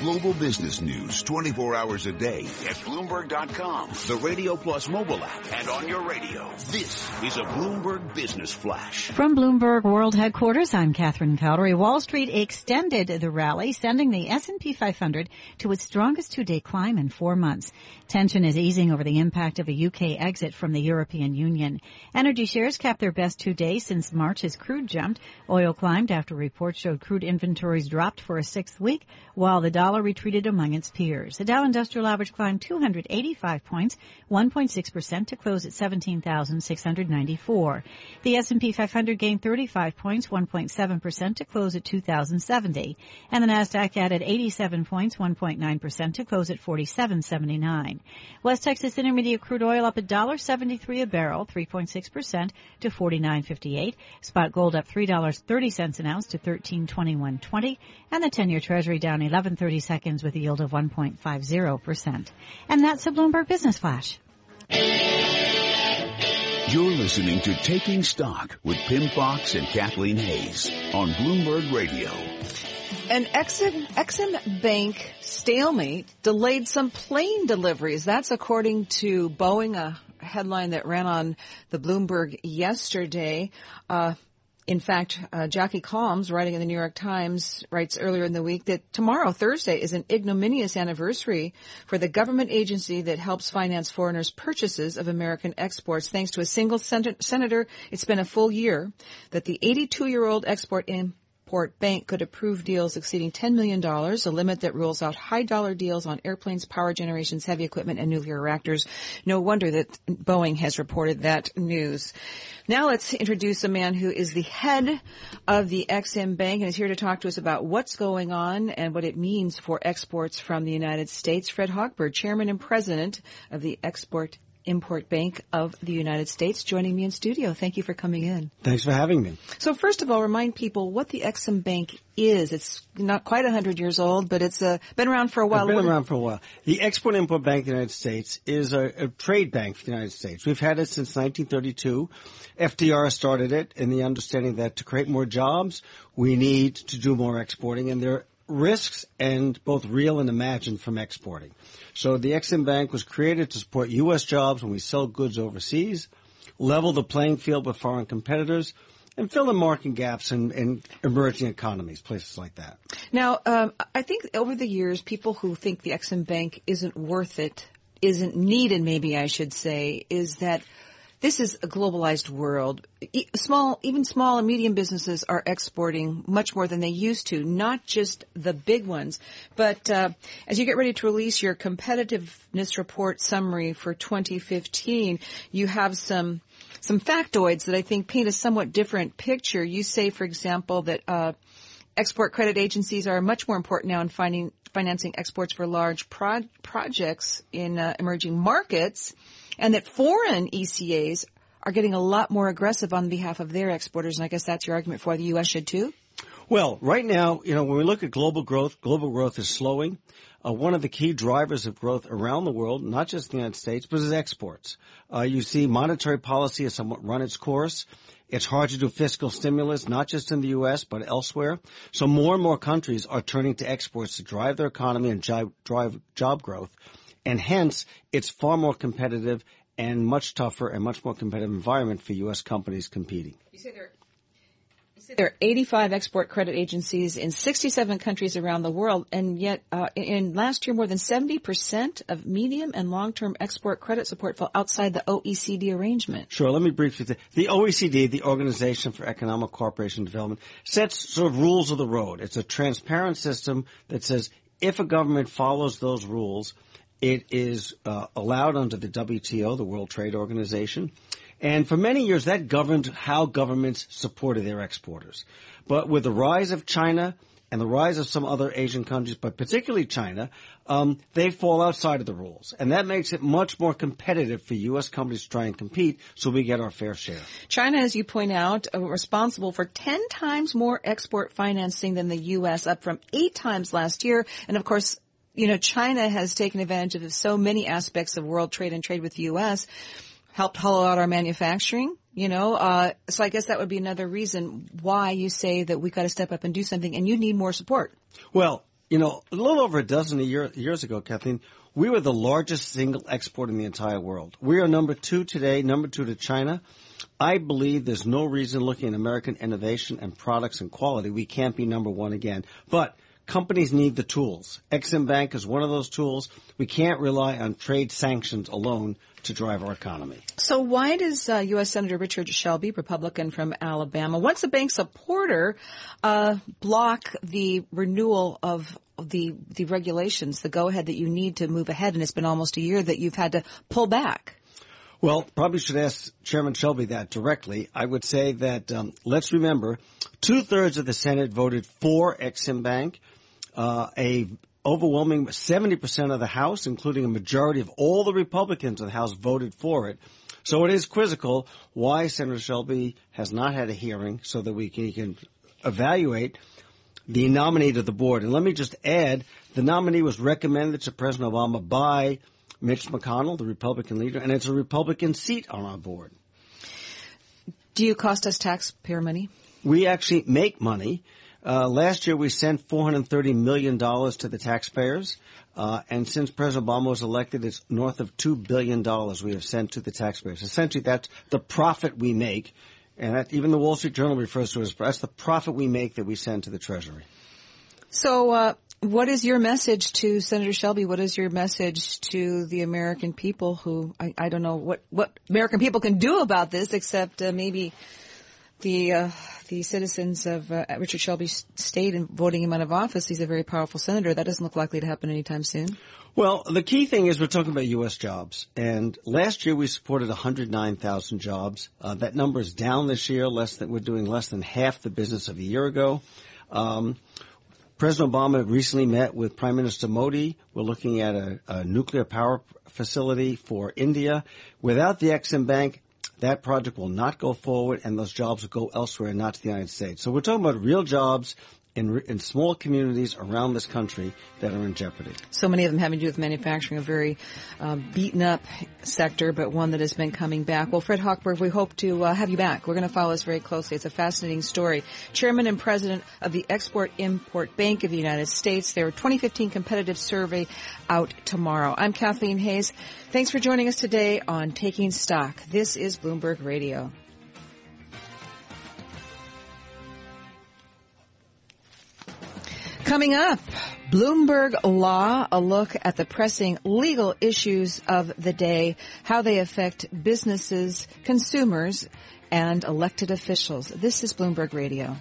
Global business news 24 hours a day at Bloomberg.com, the Radio Plus mobile app, and on your radio. This is a Bloomberg Business Flash. From Bloomberg World Headquarters, I'm Catherine Cowdery. Wall Street extended the rally, sending the S&P 500 to its strongest two-day climb in four months. Tension is easing over the impact of a UK exit from the European Union. Energy shares capped their best two days since March as crude jumped. Oil climbed after reports showed crude inventories dropped for a sixth week, while the dollar retreated among its peers. The Dow Industrial Average climbed 285 points, 1.6% to close at 17,694. The S&P 500 gained 35 points, 1.7% to close at 2,070. And the Nasdaq added 87 points, 1.9% to close at 4779. West Texas Intermediate crude oil up $1.73 a barrel, 3.6% to 49.58. Spot gold up $3.30 an ounce to 13.21.20. And the 10-year treasury down 11.30 seconds with a yield of 1.50%. And that's a Bloomberg Business Flash. You're listening to Taking Stock with Pimm Fox and Kathleen Hays on Bloomberg Radio. An Exim, Exim Bank stalemate delayed some plane deliveries. That's according to Boeing, a headline that ran on the Bloomberg yesterday. Uh, in fact, uh, Jackie Calmes, writing in the New York Times, writes earlier in the week that tomorrow, Thursday, is an ignominious anniversary for the government agency that helps finance foreigners' purchases of American exports. Thanks to a single sen- senator, it's been a full year that the 82-year-old export in Export Bank could approve deals exceeding $10 million, a limit that rules out high dollar deals on airplanes, power generations, heavy equipment, and nuclear reactors. No wonder that Boeing has reported that news. Now let's introduce a man who is the head of the Exim Bank and is here to talk to us about what's going on and what it means for exports from the United States. Fred Hochberg, chairman and president of the Export Import Bank of the United States, joining me in studio. Thank you for coming in. Thanks for having me. So first of all, remind people what the Exim Bank is. It's not quite 100 years old, but it's uh, been around for a while. It's been around for a while. The Export Import Bank of the United States is a, a trade bank for the United States. We've had it since 1932. FDR started it in the understanding that to create more jobs, we need to do more exporting, and there are risks and both real and imagined from exporting. So the Exim Bank was created to support U.S. jobs when we sell goods overseas, level the playing field with foreign competitors, and fill in market gaps in, in, emerging economies, places like that. Now, um, I think over the years, people who think the Exim Bank isn't worth it, isn't needed, maybe I should say, is that this is a globalized world. Small, even small and medium businesses are exporting much more than they used to, not just the big ones. But uh, as you get ready to release your competitiveness report summary for 2015, you have some some factoids that I think paint a somewhat different picture. You say, for example, that uh, export credit agencies are much more important now in finding, financing exports for large pro- projects in uh, emerging markets and that foreign ECAs are getting a lot more aggressive on behalf of their exporters. And I guess that's your argument for why the U.S. should too? Well, right now, you know, when we look at global growth, global growth is slowing. Uh, one of the key drivers of growth around the world, not just the United States, but is exports. Uh, you see monetary policy has somewhat run its course. It's hard to do fiscal stimulus, not just in the U.S., but elsewhere. So more and more countries are turning to exports to drive their economy and drive job growth and hence it's far more competitive and much tougher and much more competitive environment for U.S. companies competing. You say there, there are 85 export credit agencies in 67 countries around the world, and yet uh, in last year, more than 70% of medium and long-term export credit support fell outside the OECD arrangement. Sure. Let me briefly say the OECD, the Organization for Economic Cooperation and Development, sets sort of rules of the road. It's a transparent system that says if a government follows those rules – it is uh, allowed under the WTO, the World Trade Organization. And for many years, that governed how governments supported their exporters. But with the rise of China and the rise of some other Asian countries, but particularly China, um, they fall outside of the rules. And that makes it much more competitive for U.S. companies to try and compete so we get our fair share. China, as you point out, uh, responsible for 10 times more export financing than the U.S., up from eight times last year. And of course, you know, China has taken advantage of so many aspects of world trade and trade with the U.S., helped hollow out our manufacturing, you know, uh, so I guess that would be another reason why you say that we got to step up and do something and you need more support. Well, You know, a little over a dozen year, years ago, Kathleen, we were the largest single export in the entire world. We are number two today, number two to China. I believe there's no reason looking at American innovation and products and quality, we can't be number one again. But companies need the tools. Exim Bank is one of those tools. We can't rely on trade sanctions alone to drive our economy. So why does uh, U.S. Senator Richard Shelby, Republican from Alabama, once a bank supporter, uh, block the renewal of the the regulations, the go ahead that you need to move ahead, and it's been almost a year that you've had to pull back? Well, probably should ask Chairman Shelby that directly. I would say that um, let's remember, two thirds of the Senate voted for Exim Bank. Uh, a overwhelming 70% of the House, including a majority of all the Republicans in the House, voted for it. So it is quizzical why Senator Shelby has not had a hearing so that we can, can evaluate the nominee to the board. And let me just add, the nominee was recommended to President Obama by Mitch McConnell, the Republican leader, and it's a Republican seat on our board. Do you cost us taxpayer money? We actually make money. Uh, last year we sent $430 million to the taxpayers. Uh, and since President Obama was elected, it's north of $2 billion we have sent to the taxpayers. Essentially, that's the profit we make. And that, even the Wall Street Journal refers to it as that's the profit we make that we send to the Treasury. So, uh, what is your message to Senator Shelby? What is your message to the American people who, I, I don't know what, what American people can do about this except uh, maybe the, uh, the citizens of uh, Richard Shelby's state and voting him out of office. He's a very powerful senator. That doesn't look likely to happen anytime soon. Well, the key thing is we're talking about U.S. jobs. And last year we supported 109,000 jobs. Uh, that number is down this year. Less than we're doing less than half the business of a year ago. Um, President Obama recently met with Prime Minister Modi. We're looking at a, a nuclear power facility for India. Without the Exim Bank, that project will not go forward and those jobs will go elsewhere, and not to the United States. So we're talking about real jobs in, in small communities around this country that are in jeopardy. So many of them having to do with manufacturing, a very uh, beaten up sector, but one that has been coming back. Well, Fred Hochberg, we hope to uh, have you back. We're going to follow this very closely. It's a fascinating story. Chairman and President of the Export Import Bank of the United States. Their 2015 competitive survey out tomorrow. I'm Kathleen Hays. Thanks for joining us today on Taking Stock. This is Bloomberg Radio. Coming up, Bloomberg Law, a look at the pressing legal issues of the day, how they affect businesses, consumers, and elected officials. This is Bloomberg Radio.